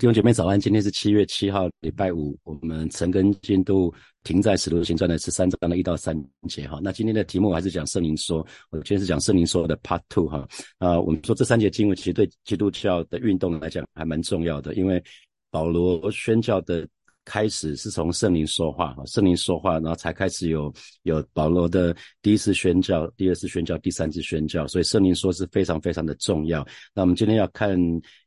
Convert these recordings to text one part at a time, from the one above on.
弟兄姐妹早安，今天是七月七号，礼拜五。我们陈根进度停在使徒行传的是三章的一到三节哈。那今天的题目还是讲圣灵说，我今天是讲圣灵说的 Part Two 哈。啊，我们说这三节经文其实对基督教的运动来讲还蛮重要的，因为保罗宣教的开始是从圣灵说话哈，圣灵说话，然后才开始有有保罗的第一次宣教、第二次宣教、第三次宣教，所以圣灵说是非常非常的重要。那我们今天要看。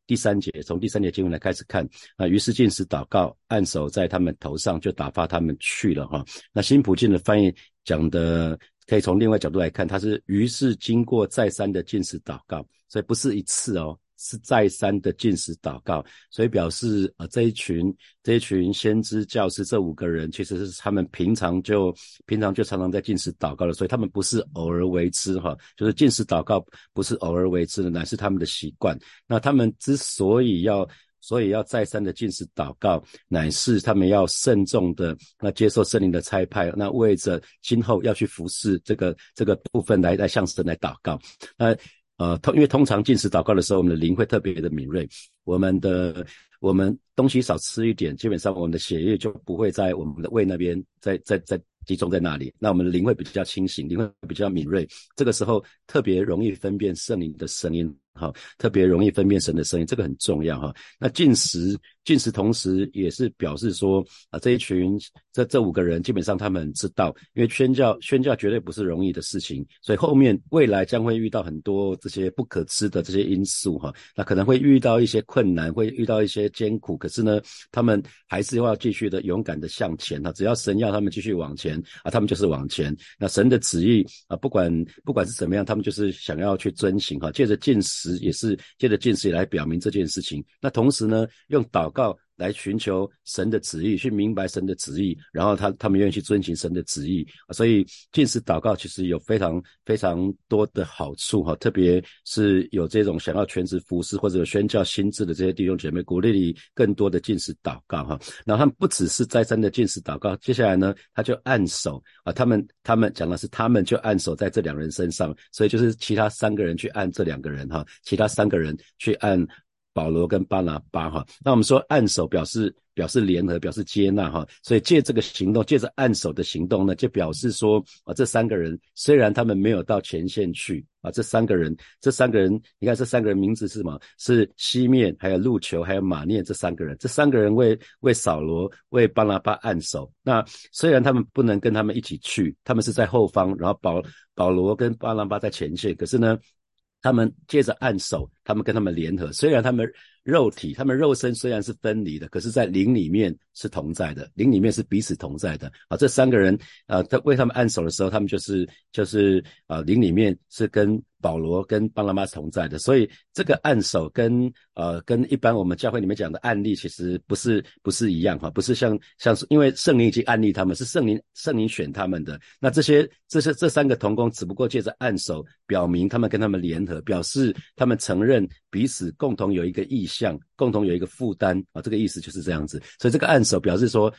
第三节，从第三节经文来开始看啊。于是进食祷告，按手在他们头上，就打发他们去了哈。那新普进的翻译讲的，可以从另外角度来看，他是于是经过再三的进食祷告，所以不是一次哦。是再三的进食祷告，所以表示啊这一群这一群先知教师这五个人其实是他们平常就平常就常常在进食祷告的，所以他们不是偶尔为之哈，就是进食祷告不是偶尔为之的，乃是他们的习惯。那他们之所以要所以要再三的进食祷告，乃是他们要慎重的那接受圣灵的差派，那为着今后要去服侍这个这个部分来来向神来祷告，那。呃通因为通常进食祷告的时候，我们的灵会特别的敏锐，我们的我们东西少吃一点，基本上我们的血液就不会在我们的胃那边，在在在集中在那里，那我们的灵会比较清醒，灵会比较敏锐，这个时候特别容易分辨圣灵的声音。好，特别容易分辨神的声音，这个很重要哈。那进食，进食同时也是表示说啊，这一群这这五个人基本上他们知道，因为宣教宣教绝对不是容易的事情，所以后面未来将会遇到很多这些不可知的这些因素哈。那可能会遇到一些困难，会遇到一些艰苦，可是呢，他们还是要继续的勇敢的向前哈。只要神要他们继续往前啊，他们就是往前。那神的旨意啊，不管不管是怎么样，他们就是想要去遵行哈。借着进食。也是借着近视来表明这件事情。那同时呢，用祷告。来寻求神的旨意，去明白神的旨意，然后他他们愿意去遵循神的旨意，所以进食祷告其实有非常非常多的好处哈，特别是有这种想要全职服侍或者有宣教心智的这些弟兄姐妹，鼓励你更多的进食祷告哈。然后他们不只是再三的进食祷告，接下来呢，他就按手啊，他们他们讲的是他们就按手在这两人身上，所以就是其他三个人去按这两个人哈，其他三个人去按。保罗跟巴拿巴哈，那我们说按手表示表示联合，表示接纳哈，所以借这个行动，借着按手的行动呢，就表示说啊，这三个人虽然他们没有到前线去啊，这三个人，这三个人，你看这三个人名字是什么？是西面，还有路球，还有马念这三个人，这三个人为为扫罗为巴拿巴按手。那虽然他们不能跟他们一起去，他们是在后方，然后保保罗跟巴拿巴在前线，可是呢？他们接着按手，他们跟他们联合。虽然他们肉体、他们肉身虽然是分离的，可是，在灵里面是同在的。灵里面是彼此同在的。啊，这三个人，啊，他为他们按手的时候，他们就是就是啊，灵里面是跟。保罗跟巴拉马同在的，所以这个按手跟呃跟一般我们教会里面讲的案例其实不是不是一样哈，不是像像是因为圣灵已经案例他们是圣灵圣灵选他们的，那这些这些这三个同工只不过借着按手表明他们跟他们联合，表示他们承认彼此共同有一个意像，共同有一个负担啊，这个意思就是这样子，所以这个按手表示说。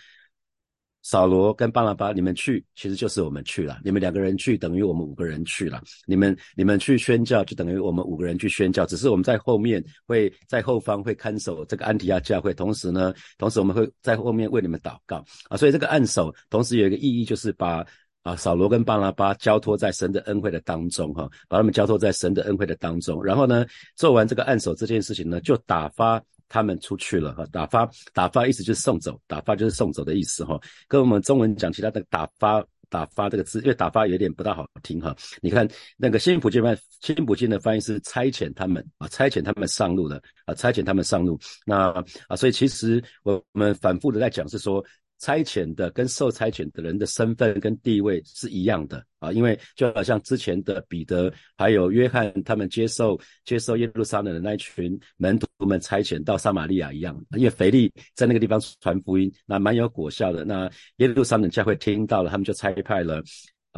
扫罗跟巴拉巴，你们去，其实就是我们去了。你们两个人去，等于我们五个人去了。你们你们去宣教，就等于我们五个人去宣教。只是我们在后面会在后方会看守这个安提亚教会，同时呢，同时我们会在后面为你们祷告啊。所以这个按手，同时有一个意义，就是把啊扫罗跟巴拿巴交托在神的恩惠的当中哈，把他们交托在神的恩惠的当中。然后呢，做完这个按手这件事情呢，就打发。他们出去了哈，打发打发意思就是送走，打发就是送走的意思哈。跟我们中文讲其他的打发打发这个字，因为打发有点不大好听哈。你看那个新普金翻新普金的翻译是差遣他们啊，差遣他们上路的啊，差遣他们上路。那啊，所以其实我们反复的在讲是说。差遣的跟受差遣的人的身份跟地位是一样的啊，因为就好像之前的彼得还有约翰他们接受接受耶路撒冷的那一群门徒们差遣到撒玛利亚一样，因为腓力在那个地方传福音，那蛮有果效的。那耶路撒冷教会听到了，他们就差派了。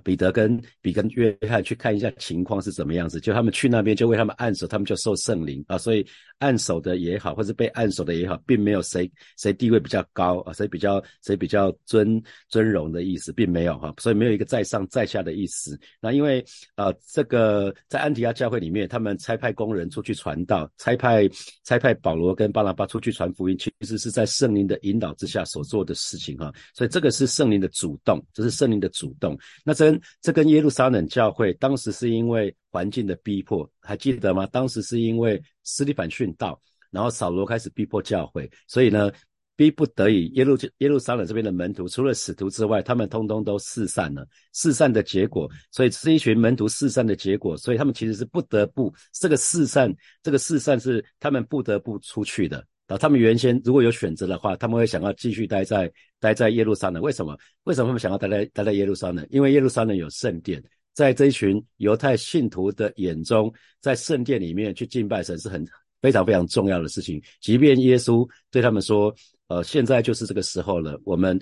彼得跟比跟约翰去看一下情况是怎么样子，就他们去那边就为他们按手，他们就受圣灵啊，所以按手的也好，或者被按手的也好，并没有谁谁地位比较高啊，谁比较谁比较尊尊荣的意思，并没有哈，所以没有一个在上在下的意思。那因为呃，这个在安提阿教会里面，他们差派工人出去传道，差派差派保罗跟巴拿巴出去传福音，其实是在圣灵的引导之下所做的事情哈。所以这个是圣灵的主动，这是圣灵的主动。那这跟这跟耶路撒冷教会当时是因为环境的逼迫，还记得吗？当时是因为斯利凡殉道，然后扫罗开始逼迫教会，所以呢。逼不得已，耶路耶路撒冷这边的门徒，除了使徒之外，他们通通都四散了。四散的结果，所以这一群门徒四散的结果，所以他们其实是不得不这个四散，这个四散是他们不得不出去的。啊，他们原先如果有选择的话，他们会想要继续待在待在耶路撒冷。为什么？为什么他们想要待在待在耶路撒冷？因为耶路撒冷有圣殿，在这一群犹太信徒的眼中，在圣殿里面去敬拜神是很非常非常重要的事情。即便耶稣对他们说。呃，现在就是这个时候了。我们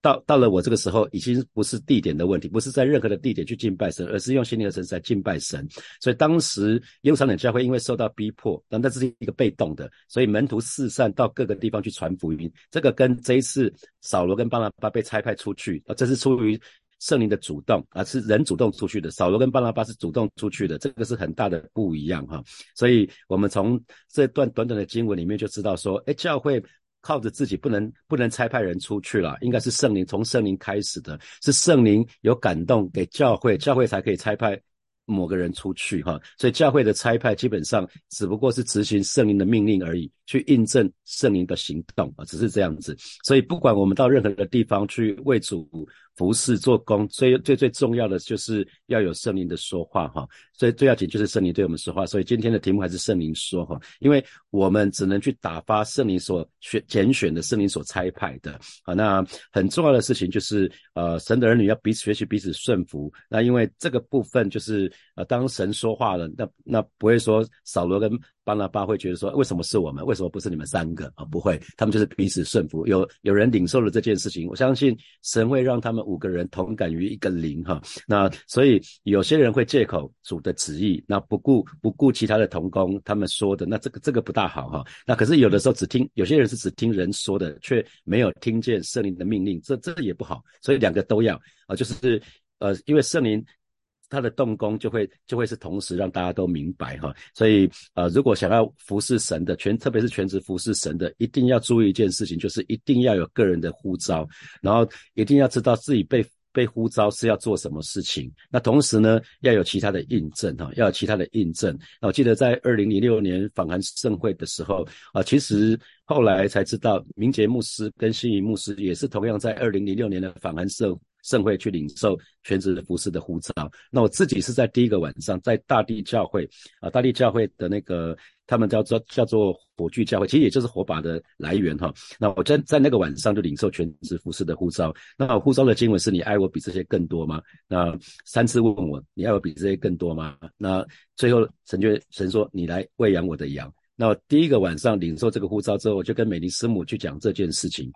到到了我这个时候，已经不是地点的问题，不是在任何的地点去敬拜神，而是用心灵和神在敬拜神。所以当时耶路撒冷教会因为受到逼迫，但这是一个被动的，所以门徒四散到各个地方去传福音。这个跟这一次扫罗跟巴拿巴被差派出去，啊，这是出于。圣灵的主动啊，是人主动出去的。扫罗跟巴拉巴是主动出去的，这个是很大的不一样哈。所以，我们从这段短短的经文里面就知道说，哎，教会靠着自己不能不能差派人出去了，应该是圣灵从圣灵开始的，是圣灵有感动给教会，教会才可以差派。某个人出去哈，所以教会的差派基本上只不过是执行圣灵的命令而已，去印证圣灵的行动啊，只是这样子。所以不管我们到任何的地方去为主服侍做工，最最最重要的就是要有圣灵的说话哈。所以最要紧就是圣灵对我们说话。所以今天的题目还是圣灵说哈，因为我们只能去打发圣灵所选拣选的圣灵所差派的啊。那很重要的事情就是呃，神的儿女要彼此学习，彼此顺服。那因为这个部分就是。呃，当神说话了，那那不会说扫罗跟巴拿巴会觉得说，为什么是我们，为什么不是你们三个啊？不会，他们就是彼此顺服。有有人领受了这件事情，我相信神会让他们五个人同感于一个灵哈。那所以有些人会借口主的旨意，那不顾不顾其他的同工他们说的，那这个这个不大好哈。那可是有的时候只听有些人是只听人说的，却没有听见圣灵的命令，这这也不好。所以两个都要啊，就是呃，因为圣灵。他的动工就会就会是同时让大家都明白哈，所以呃，如果想要服侍神的全，特别是全职服侍神的，一定要注意一件事情，就是一定要有个人的呼召，然后一定要知道自己被被呼召是要做什么事情。那同时呢，要有其他的印证哈，要有其他的印证。那我记得在二零零六年访韩盛会的时候啊，其实后来才知道，明杰牧师跟新仪牧师也是同样在二零零六年的访韩盛。盛会去领受全职服饰的护照。那我自己是在第一个晚上，在大地教会啊，大地教会的那个他们叫做叫做火炬教会，其实也就是火把的来源哈。那我在在那个晚上就领受全职服饰的护照。那护照的经文是你爱我比这些更多吗？那三次问我你爱我比这些更多吗？那最后神就神说你来喂养我的羊。那第一个晚上领受这个护照之后，我就跟美丽师母去讲这件事情。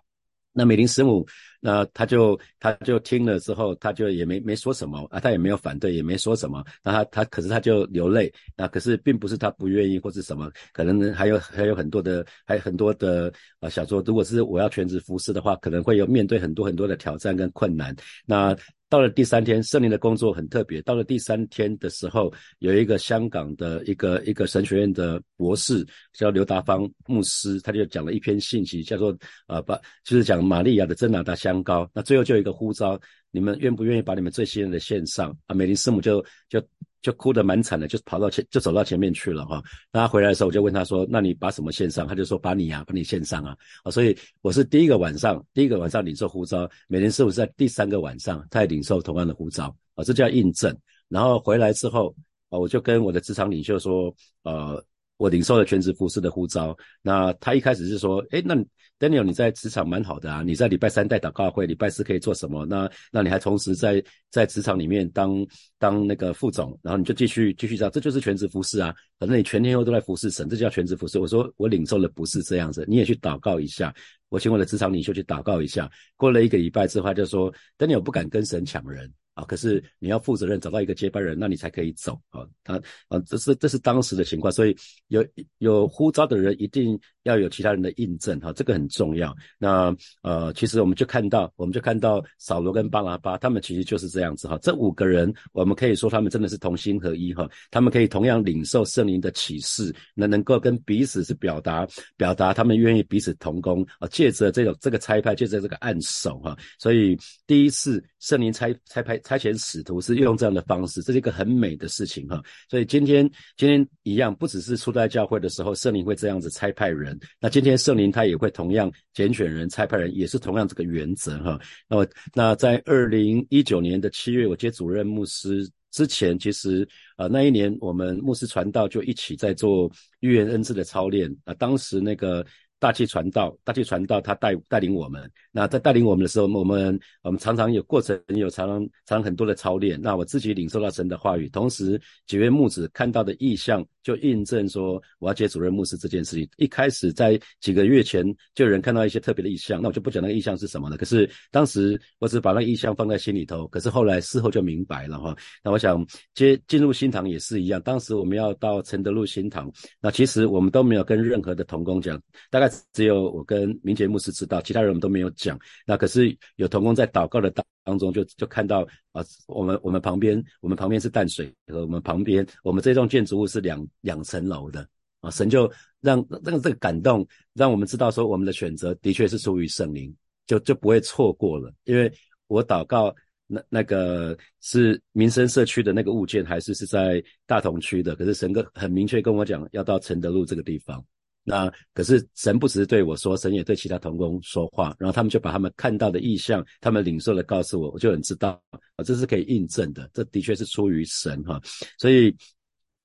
那美玲师母，那他就他就听了之后，他就也没没说什么啊，他也没有反对，也没说什么。那他他可是他就流泪，那可是并不是他不愿意或是什么，可能还有还有很多的，还有很多的啊，想说如果是我要全职服侍的话，可能会有面对很多很多的挑战跟困难。那到了第三天，圣灵的工作很特别。到了第三天的时候，有一个香港的一个一个神学院的博士叫刘达芳牧师，他就讲了一篇信息，叫做呃把就是讲玛利亚的真拿达香膏。那最后就有一个呼召，你们愿不愿意把你们最信任的献上？啊，美林师母就就。就哭得蛮惨的，就跑到前，就走到前面去了哈。那他回来的时候，我就问他说：“那你把什么献上？”他就说：“把你呀，把你献上啊。”啊，所以我是第一个晚上，第一个晚上领受呼召，每年师傅在第三个晚上，他也领受同样的呼召啊，这叫印证。然后回来之后啊，我就跟我的职场领袖说：“呃。”我领受了全职服饰的呼召，那他一开始是说，哎，那 Daniel 你在职场蛮好的啊，你在礼拜三带祷告会，礼拜四可以做什么？那那你还同时在在职场里面当当那个副总，然后你就继续继续这样，这就是全职服饰啊，反正你全天候都在服侍神，这叫全职服饰。我说我领受了不是这样子，你也去祷告一下，我请我的职场领袖去祷告一下。过了一个礼拜之后，他就说，Daniel 不敢跟神抢人。啊，可是你要负责任，找到一个接班人，那你才可以走啊。他啊，这是这是当时的情况，所以有有呼召的人一定要有其他人的印证哈，这个很重要。那呃，其实我们就看到，我们就看到扫罗跟巴拉巴，他们其实就是这样子哈。这五个人，我们可以说他们真的是同心合一哈，他们可以同样领受圣灵的启示，那能够跟彼此是表达表达他们愿意彼此同工啊，借着这种这个差派，借着这个按手哈，所以第一次圣灵差差派。差遣使徒是用这样的方式，这是一个很美的事情哈。所以今天今天一样，不只是初代教会的时候，圣灵会这样子差派人。那今天圣灵他也会同样拣选人、差派人，也是同样这个原则哈。那么那在二零一九年的七月，我接主任牧师之前，其实呃那一年我们牧师传道就一起在做预言恩赐的操练啊。当时那个。大气传道，大气传道，他带带领我们。那在带领我们的时候，我们我们常常有过程，有常常常很多的操练。那我自己领受到神的话语，同时几位牧子看到的意象，就印证说我要接主任牧师这件事情。一开始在几个月前，就有人看到一些特别的意象，那我就不讲那个意象是什么了。可是当时我只把那个意象放在心里头，可是后来事后就明白了哈。那我想接进入新堂也是一样，当时我们要到承德路新堂，那其实我们都没有跟任何的同工讲，大概。只有我跟明杰牧师知道，其他人我们都没有讲。那可是有同工在祷告的当当中，就就看到啊，我们我们旁边，我们旁边是淡水河，我们旁边，我们这栋建筑物是两两层楼的啊。神就让让这个感动，让我们知道说，我们的选择的确是出于圣灵，就就不会错过了。因为我祷告那那个是民生社区的那个物件，还是是在大同区的？可是神哥很明确跟我讲，要到承德路这个地方。那可是神不只是对我说，神也对其他同工说话，然后他们就把他们看到的意象，他们领受的告诉我，我就很知道啊，这是可以印证的，这的确是出于神哈。所以，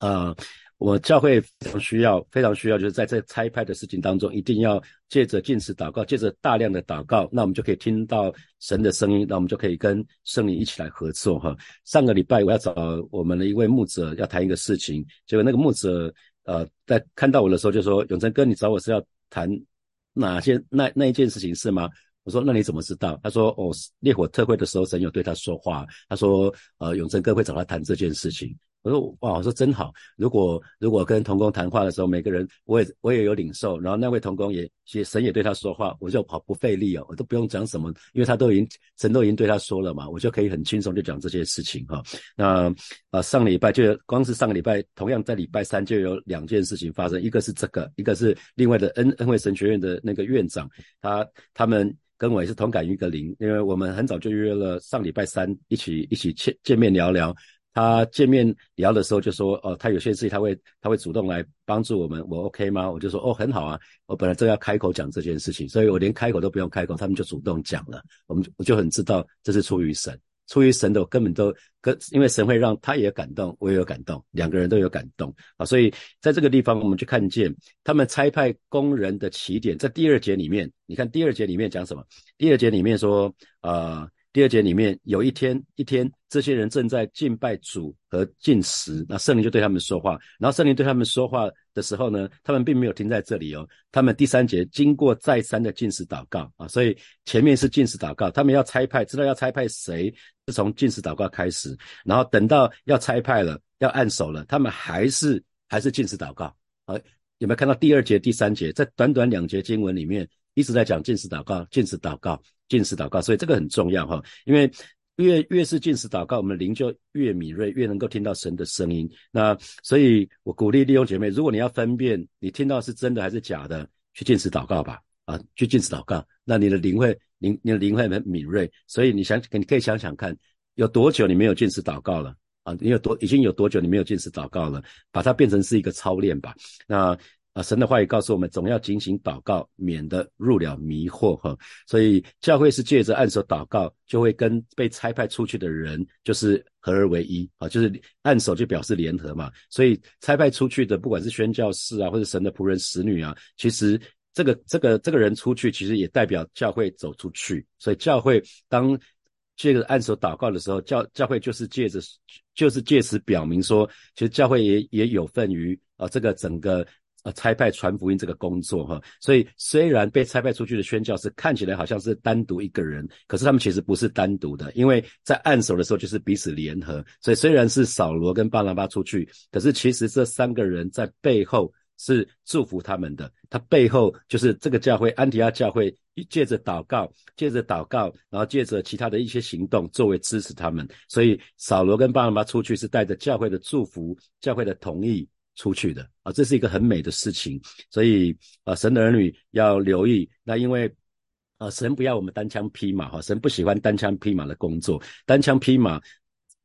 呃，我教会非常需要，非常需要，就是在这拆派的事情当中，一定要借着进食祷告，借着大量的祷告，那我们就可以听到神的声音，那我们就可以跟圣灵一起来合作哈。上个礼拜我要找我们的一位牧者要谈一个事情，结果那个牧者。呃，在看到我的时候就说：“永成哥，你找我是要谈哪些那那一件事情是吗？”我说：“那你怎么知道？”他说：“哦，烈火特会的时候，神有对他说话。他说，呃，永成哥会找他谈这件事情。”我说哇，我说真好。如果如果跟童工谈话的时候，每个人我也我也有领受，然后那位童工也也神也对他说话，我就好不费力哦，我都不用讲什么，因为他都已经神都已经对他说了嘛，我就可以很轻松就讲这些事情哈。那啊上礼拜就光是上个礼拜，同样在礼拜三就有两件事情发生，一个是这个，一个是另外的恩恩惠神学院的那个院长，他他们跟我也是同感于个灵，因为我们很早就约了上礼拜三一起一起见见面聊聊。他见面聊的时候就说，哦，他有些事情他会他会主动来帮助我们，我 OK 吗？我就说，哦，很好啊。我本来正要开口讲这件事情，所以我连开口都不用开口，他们就主动讲了。我们我就很知道这是出于神，出于神的，我根本都跟，因为神会让他也感动，我也有感动，两个人都有感动啊。所以在这个地方，我们就看见他们差派工人的起点，在第二节里面，你看第二节里面讲什么？第二节里面说，呃。第二节里面有一天，一天这些人正在敬拜主和进食，那圣灵就对他们说话。然后圣灵对他们说话的时候呢，他们并没有停在这里哦。他们第三节经过再三的进食祷告啊，所以前面是进食祷告，他们要拆派，知道要拆派谁，是从进食祷告开始。然后等到要拆派了，要按手了，他们还是还是进食祷告。啊，有没有看到第二节、第三节，在短短两节经文里面一直在讲进食祷告、进食祷告。进食祷告，所以这个很重要哈，因为越越是进食祷告，我们灵就越敏锐，越能够听到神的声音。那所以，我鼓励弟兄姐妹，如果你要分辨你听到是真的还是假的，去进食祷告吧，啊，去进食祷告，那你的灵会灵，你的灵会很敏锐。所以你想，你可以想想看，有多久你没有进食祷告了啊？你有多已经有多久你没有进食祷告了？把它变成是一个操练吧。那。啊，神的话语告诉我们，总要警醒祷告，免得入了迷惑哈。所以教会是借着按手祷告，就会跟被差派出去的人就是合而为一啊，就是按手就表示联合嘛。所以差派出去的，不管是宣教士啊，或者神的仆人、使女啊，其实这个这个这个人出去，其实也代表教会走出去。所以教会当借着按手祷告的时候，教教会就是借着就是借此表明说，其实教会也也有份于啊这个整个。呃差派传福音这个工作哈。所以虽然被差派出去的宣教士看起来好像是单独一个人，可是他们其实不是单独的，因为在按手的时候就是彼此联合。所以虽然是扫罗跟巴拿巴出去，可是其实这三个人在背后。是祝福他们的，他背后就是这个教会安提阿教会，借着祷告，借着祷告，然后借着其他的一些行动作为支持他们。所以扫罗跟巴拿巴出去是带着教会的祝福、教会的同意出去的啊，这是一个很美的事情。所以啊，神的儿女要留意，那因为啊，神不要我们单枪匹马哈，神不喜欢单枪匹马的工作，单枪匹马。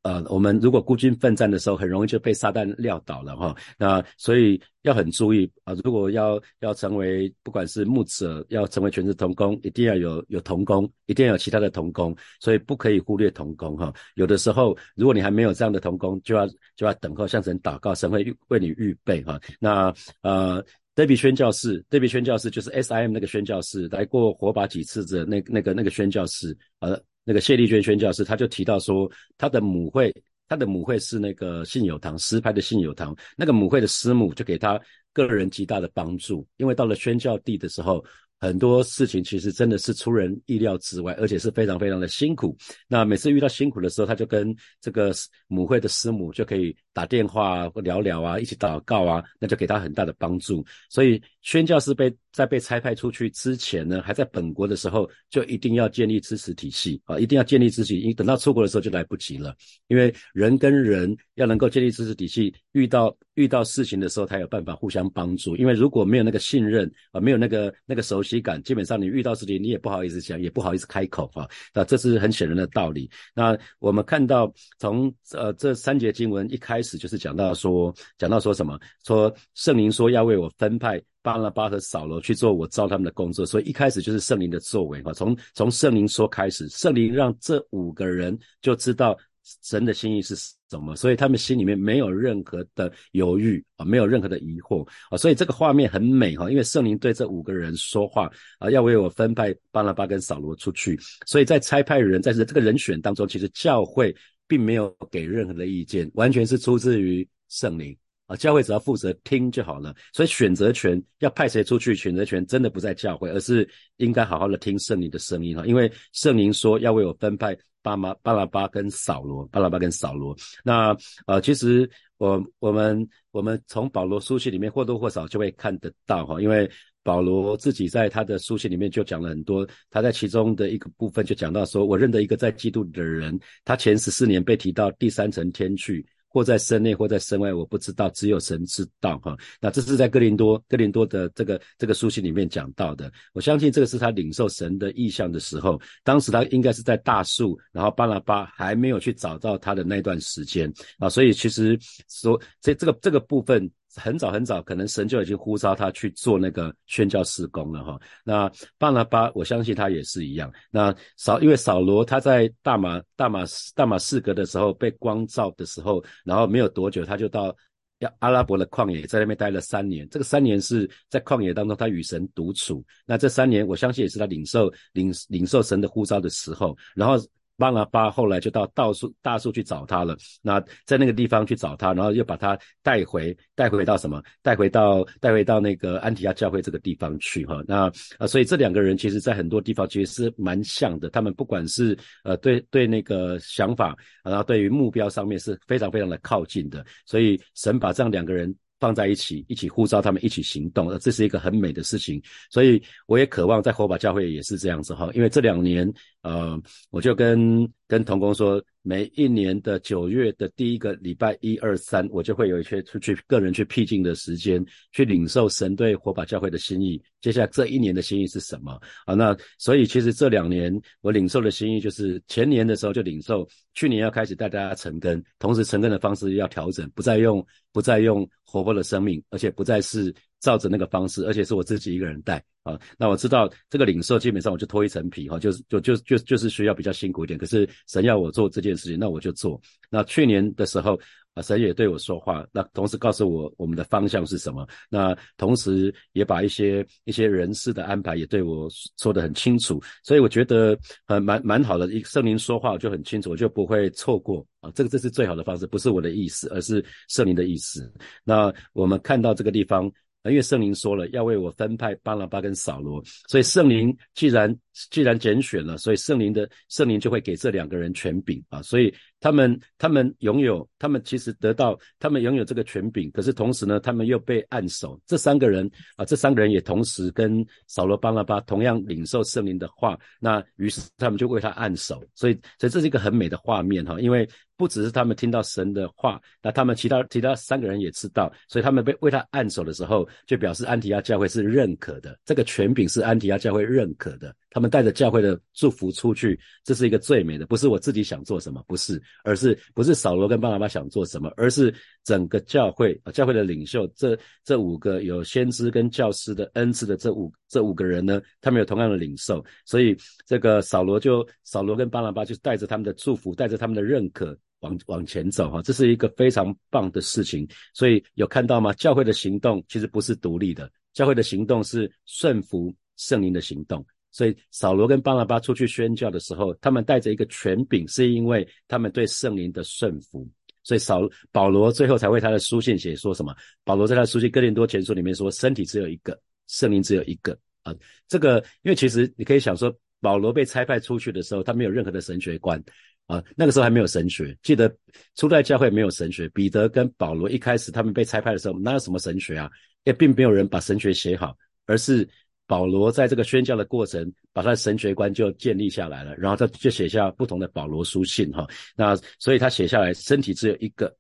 呃，我们如果孤军奋战的时候，很容易就被撒旦撂倒了哈。那所以要很注意啊，如果要要成为不管是牧者，要成为全职童工，一定要有有童工，一定要有其他的童工，所以不可以忽略童工哈。有的时候，如果你还没有这样的童工，就要就要等候向神祷告，神会为你预备哈。那呃，David 宣教士，David 宣教士就是 S I M 那个宣教士，来过火把几次的那那个那个宣教士，呃。那个谢丽娟宣教师，他就提到说，他的母会，他的母会是那个信友堂，实拍的信友堂，那个母会的师母就给他个人极大的帮助，因为到了宣教地的时候。很多事情其实真的是出人意料之外，而且是非常非常的辛苦。那每次遇到辛苦的时候，他就跟这个母会的师母就可以打电话或聊聊啊，一起祷告啊，那就给他很大的帮助。所以宣教士被在被差派出去之前呢，还在本国的时候，就一定要建立支持体系啊，一定要建立支持，因为等到出国的时候就来不及了。因为人跟人要能够建立支持体系，遇到遇到事情的时候，才有办法互相帮助。因为如果没有那个信任啊，没有那个那个熟悉。感基本上你遇到事情你也不好意思讲，也不好意思开口哈，那这是很显然的道理。那我们看到从呃这三节经文一开开始就是讲到说，讲到说什么？说圣灵说要为我分派巴拉巴和扫罗去做我招他们的工作，所以一开始就是圣灵的作为哈。从从圣灵说开始，圣灵让这五个人就知道。神的心意是什么？所以他们心里面没有任何的犹豫啊，没有任何的疑惑啊，所以这个画面很美哈。因为圣灵对这五个人说话啊，要为我分派巴拿巴跟扫罗出去。所以在差派人在这个人选当中，其实教会并没有给任何的意见，完全是出自于圣灵啊。教会只要负责听就好了。所以选择权要派谁出去，选择权真的不在教会，而是应该好好的听圣灵的声音哈。因为圣灵说要为我分派。巴马巴拉巴跟扫罗，巴拉巴跟扫罗。那呃，其实我我们我们从保罗书信里面或多或少就会看得到哈，因为保罗自己在他的书信里面就讲了很多，他在其中的一个部分就讲到说，我认得一个在基督的人，他前十四年被提到第三层天去。或在身内，或在身外，我不知道，只有神知道哈。那这是在哥林多，哥林多的这个这个书信里面讲到的。我相信这个是他领受神的意象的时候，当时他应该是在大树，然后巴拉巴还没有去找到他的那段时间啊。所以其实说这这个这个部分。很早很早，可能神就已经呼召他去做那个宣教施工了哈。那巴拿巴，我相信他也是一样。那扫，因为扫罗他在大马大马大马士革的时候被光照的时候，然后没有多久他就到要阿拉伯的旷野，在那边待了三年。这个三年是在旷野当中，他与神独处。那这三年，我相信也是他领受领领受神的呼召的时候，然后。巴拿巴后来就到大树大树去找他了，那在那个地方去找他，然后又把他带回带回到什么？带回到带回到那个安提亚教会这个地方去哈。那啊，所以这两个人其实在很多地方其实是蛮像的，他们不管是呃对对那个想法，然后对于目标上面是非常非常的靠近的，所以神把这样两个人。放在一起，一起呼召他们一起行动，这是一个很美的事情。所以我也渴望在火把教会也是这样子哈，因为这两年，呃，我就跟跟童工说，每一年的九月的第一个礼拜一二三，我就会有一些出去个人去僻静的时间，去领受神对火把教会的心意。接下来这一年的心意是什么啊？那所以其实这两年我领受的心意，就是前年的时候就领受，去年要开始带大家成根，同时成根的方式要调整，不再用不再用活泼的生命，而且不再是照着那个方式，而且是我自己一个人带啊。那我知道这个领受基本上我就脱一层皮哈，就是就就就就是需要比较辛苦一点，可是神要我做这件事情，那我就做。那去年的时候。啊，神也对我说话，那同时告诉我我们的方向是什么，那同时也把一些一些人事的安排也对我说得很清楚，所以我觉得呃蛮蛮好的，一圣灵说话我就很清楚，我就不会错过啊，这个这是最好的方式，不是我的意思，而是圣灵的意思。那我们看到这个地方。因为圣灵说了要为我分派巴拿巴跟扫罗，所以圣灵既然既然拣选了，所以圣灵的圣灵就会给这两个人权柄啊，所以他们他们拥有，他们其实得到，他们拥有这个权柄，可是同时呢，他们又被按手。这三个人啊，这三个人也同时跟扫罗巴拉巴同样领受圣灵的话，那于是他们就为他按手，所以所以这是一个很美的画面哈，因为。不只是他们听到神的话，那他们其他其他三个人也知道，所以他们被为他按手的时候，就表示安提亚教会是认可的，这个权柄是安提亚教会认可的。他们带着教会的祝福出去，这是一个最美的，不是我自己想做什么，不是，而是不是扫罗跟巴拿巴想做什么，而是整个教会啊，教会的领袖，这这五个有先知跟教师的恩赐的这五这五个人呢，他们有同样的领受，所以这个扫罗就扫罗跟巴拿巴就带着他们的祝福，带着他们的认可。往往前走哈，这是一个非常棒的事情。所以有看到吗？教会的行动其实不是独立的，教会的行动是顺服圣灵的行动。所以扫罗跟巴拿巴出去宣教的时候，他们带着一个权柄，是因为他们对圣灵的顺服。所以扫保罗最后才为他的书信写说什么？保罗在他的书信哥林多前书里面说，身体只有一个，圣灵只有一个啊。这个因为其实你可以想说，保罗被差派出去的时候，他没有任何的神学观。啊，那个时候还没有神学。记得初代教会没有神学。彼得跟保罗一开始他们被差派的时候，哪有什么神学啊？也并没有人把神学写好，而是保罗在这个宣教的过程，把他的神学观就建立下来了。然后他就写下不同的保罗书信哈。那所以他写下来，身体只有一个，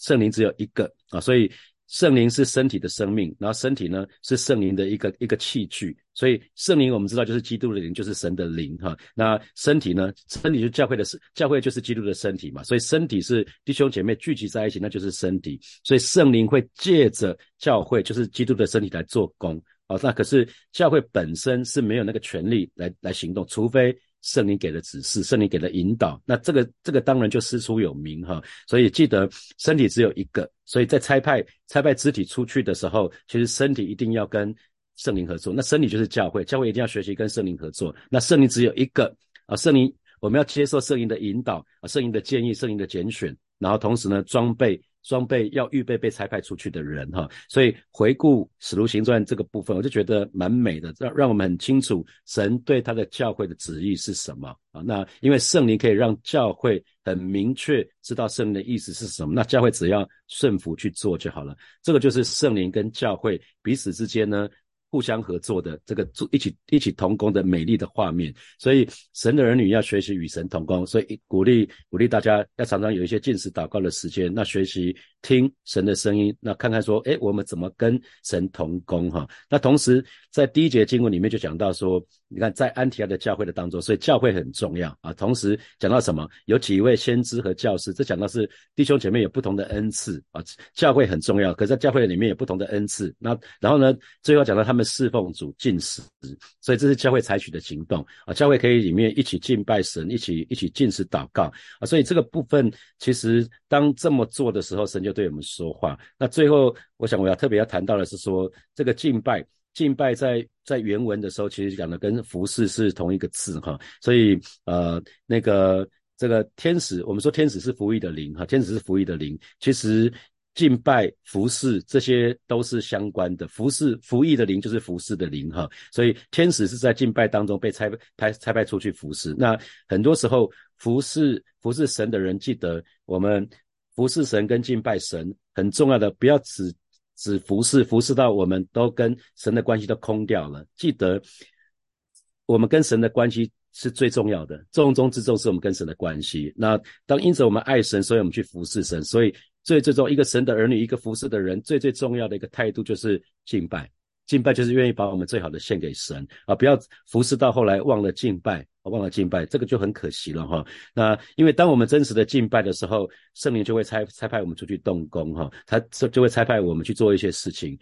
圣灵只有一个啊。所以圣灵是身体的生命，然后身体呢是圣灵的一个一个器具。所以圣灵我们知道就是基督的灵，就是神的灵哈。那身体呢？身体就教会的身，教会就是基督的身体嘛。所以身体是弟兄姐妹聚集在一起，那就是身体。所以圣灵会借着教会，就是基督的身体来做工。哦，那可是教会本身是没有那个权利来来行动，除非圣灵给了指示，圣灵给了引导。那这个这个当然就师出有名哈。所以记得身体只有一个，所以在差派差派肢体出去的时候，其实身体一定要跟。圣灵合作，那身体就是教会，教会一定要学习跟圣灵合作。那圣灵只有一个啊，圣灵我们要接受圣灵的引导啊，圣灵的建议，圣灵的拣选，然后同时呢，装备装备要预备被拆派出去的人哈。所以回顾使徒行传这个部分，我就觉得蛮美的，让让我们很清楚神对他的教会的旨意是什么啊。那因为圣灵可以让教会很明确知道圣灵的意思是什么，那教会只要顺服去做就好了。这个就是圣灵跟教会彼此之间呢。互相合作的这个做一起一起同工的美丽的画面，所以神的儿女要学习与神同工，所以鼓励鼓励大家要常常有一些进食祷告的时间，那学习听神的声音，那看看说，哎，我们怎么跟神同工哈？那同时在第一节经文里面就讲到说，你看在安提亚的教会的当中，所以教会很重要啊。同时讲到什么？有几位先知和教师，这讲到是弟兄姐妹有不同的恩赐啊，教会很重要，可在教会里面有不同的恩赐。那然后呢，最后讲到他们。侍奉主进食，所以这是教会采取的行动啊。教会可以里面一起敬拜神，一起一起进食祷告啊。所以这个部分其实当这么做的时候，神就对我们说话。那最后，我想我要特别要谈到的是说，这个敬拜敬拜在在原文的时候，其实讲的跟服侍是同一个字哈。所以呃，那个这个天使，我们说天使是服役的灵哈，天使是服役的灵，其实。敬拜、服侍，这些都是相关的。服侍、服役的灵就是服侍的灵，哈。所以天使是在敬拜当中被差派、差派出去服侍。那很多时候服侍、服侍神的人，记得我们服侍神跟敬拜神很重要的，不要只只服侍，服侍到我们都跟神的关系都空掉了。记得我们跟神的关系是最重要的，重中之重是我们跟神的关系。那当因此我们爱神，所以我们去服侍神，所以。最最重一个神的儿女，一个服侍的人，最最重要的一个态度就是敬拜。敬拜就是愿意把我们最好的献给神啊！不要服侍到后来忘了敬拜，忘了敬拜，这个就很可惜了哈。那因为当我们真实的敬拜的时候，圣灵就会差差派我们出去动工哈，他就就会差派我们去做一些事情。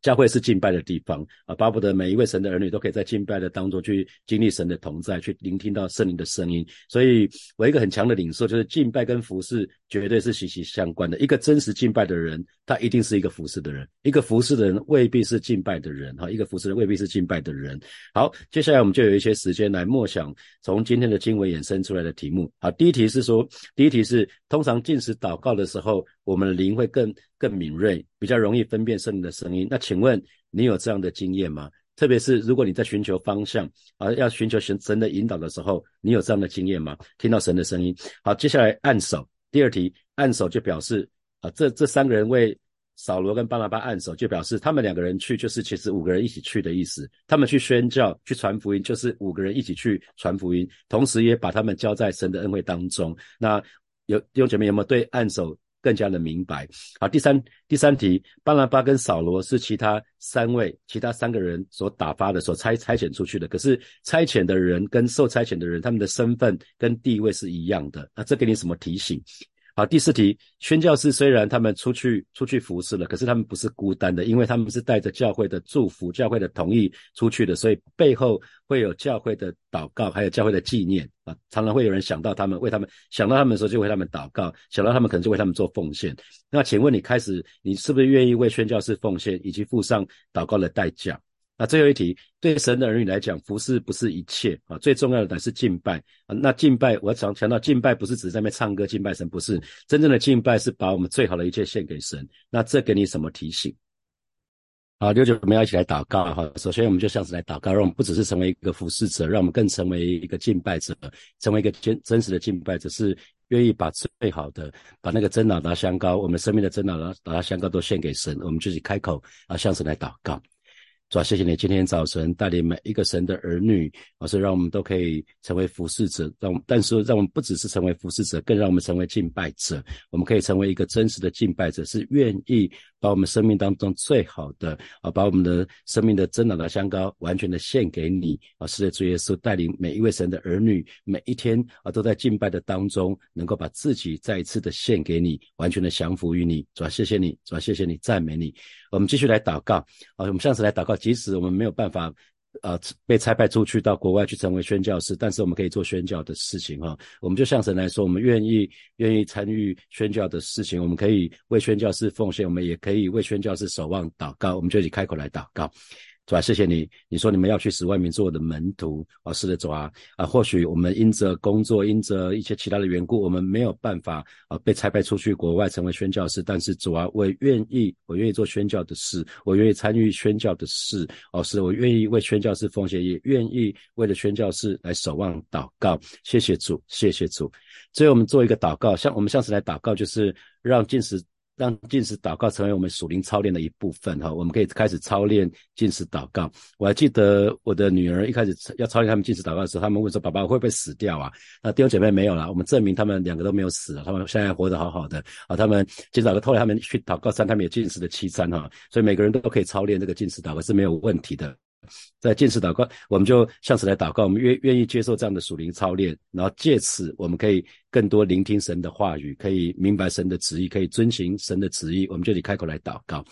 教会是敬拜的地方啊，巴不得每一位神的儿女都可以在敬拜的当中去经历神的同在，去聆听到圣灵的声音。所以我一个很强的领受就是敬拜跟服侍绝对是息息相关的。一个真实敬拜的人，他一定是一个服侍的人；一个服侍的人未必是敬拜的人。哈，一个服侍人未必是敬拜的人。好，接下来我们就有一些时间来默想从今天的经文衍生出来的题目。好，第一题是说，第一题是通常进食祷告的时候，我们的灵会更更敏锐，比较容易分辨圣灵的声音。那请问你有这样的经验吗？特别是如果你在寻求方向啊，要寻求神神的引导的时候，你有这样的经验吗？听到神的声音。好，接下来按手。第二题，按手就表示啊，这这三个人为扫罗跟巴拿巴按手，就表示他们两个人去，就是其实五个人一起去的意思。他们去宣教、去传福音，就是五个人一起去传福音，同时也把他们交在神的恩惠当中。那有弟兄姐妹有没有对按手？更加的明白。好，第三第三题，巴拿巴跟扫罗是其他三位、其他三个人所打发的、所差差遣出去的。可是差遣的人跟受差遣的人，他们的身份跟地位是一样的。那这给你什么提醒？好，第四题，宣教士虽然他们出去出去服侍了，可是他们不是孤单的，因为他们是带着教会的祝福、教会的同意出去的，所以背后会有教会的祷告，还有教会的纪念啊。常常会有人想到他们，为他们想到他们的时候，就为他们祷告；想到他们，可能就为他们做奉献。那请问你开始，你是不是愿意为宣教士奉献，以及付上祷告的代价？那最后一题，对神的儿女来讲，服侍不是一切啊，最重要的乃是敬拜啊。那敬拜，我常强调，敬拜不是只在那边唱歌敬拜神，不是真正的敬拜是把我们最好的一切献给神。那这给你什么提醒？好，六九，我们要一起来祷告哈。首先，我们就像是来祷告，让我们不只是成为一个服侍者，让我们更成为一个敬拜者，成为一个真真实的敬拜者，是愿意把最好的，把那个真脑达香膏，我们生命的真脑达达香膏都献给神。我们自己开口啊，向神来祷告。主啊，谢谢你今天早晨带领每一个神的儿女，而是让我们都可以成为服侍者，让但是让我们不只是成为服侍者，更让我们成为敬拜者。我们可以成为一个真实的敬拜者，是愿意把我们生命当中最好的啊，把我们的生命的真老的香膏完全的献给你啊。是的，主耶稣带领每一位神的儿女，每一天啊都在敬拜的当中，能够把自己再一次的献给你，完全的降服于你。主啊，谢谢你，主啊，谢谢你，赞美你。我们继续来祷告啊！我们上次来祷告，即使我们没有办法，呃，被差派出去到国外去成为宣教师，但是我们可以做宣教的事情哈。我们就象神来说，我们愿意愿意参与宣教的事情，我们可以为宣教师奉献，我们也可以为宣教师守望祷告。我们就以开口来祷告。主啊，谢谢你。你说你们要去使外面做我的门徒，啊，是的，主啊，啊，或许我们因着工作，因着一些其他的缘故，我们没有办法啊被差派出去国外成为宣教师。但是主啊，我愿意，我愿意做宣教的事，我愿意参与宣教的事，哦，是我愿意为宣教士奉献，也愿意为了宣教士来守望祷告。谢谢主，谢谢主。最后我们做一个祷告，像我们上次来祷告，就是让进食。让进食祷告成为我们属灵操练的一部分哈，我们可以开始操练进食祷告。我还记得我的女儿一开始要操练他们进食祷告的时候，他们问说：“爸爸会不会死掉啊？”那弟兄姐妹没有了，我们证明他们两个都没有死，他们现在活得好好的啊。他们进食祷告，后来他们去祷告三，他们也进食的七餐哈，所以每个人都可以操练这个进食祷告是没有问题的。在进食祷告，我们就向此来祷告，我们愿愿意接受这样的属灵操练，然后借此我们可以更多聆听神的话语，可以明白神的旨意，可以遵行神的旨意。我们就得开口来祷告。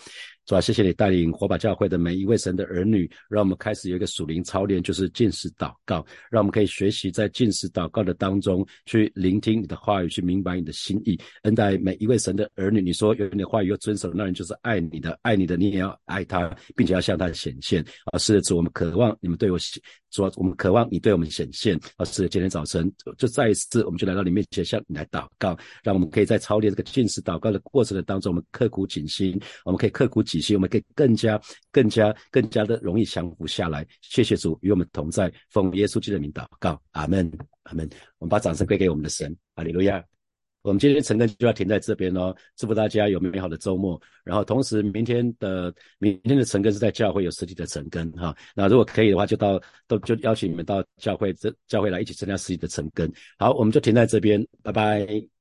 主啊，谢谢你带领火把教会的每一位神的儿女，让我们开始有一个属灵操练，就是进食祷告，让我们可以学习在进食祷告的当中去聆听你的话语，去明白你的心意。恩待每一位神的儿女，你说有你的话语要遵守，那人就是爱你的，爱你的你也要爱他，并且要向他显现。啊，是的，主，我们渴望你们对我。说我们渴望你对我们显现，而是今天早晨就再一次，我们就来到你面前向你来祷告，让我们可以在操练这个进食祷告的过程的当中，我们刻苦谨心，我们可以刻苦己心，我们可以更加、更加、更加的容易降服下来。谢谢主与我们同在，奉耶稣基督的名祷告，阿门，阿门。我们把掌声归给我们的神，阿利路亚。我们今天晨更就要停在这边喽，祝福大家有美好的周末。然后同时，明天的明天的晨更是在教会有实体的晨更哈。那如果可以的话，就到都就邀请你们到教会这教会来一起参加实体的晨更。好，我们就停在这边，拜拜。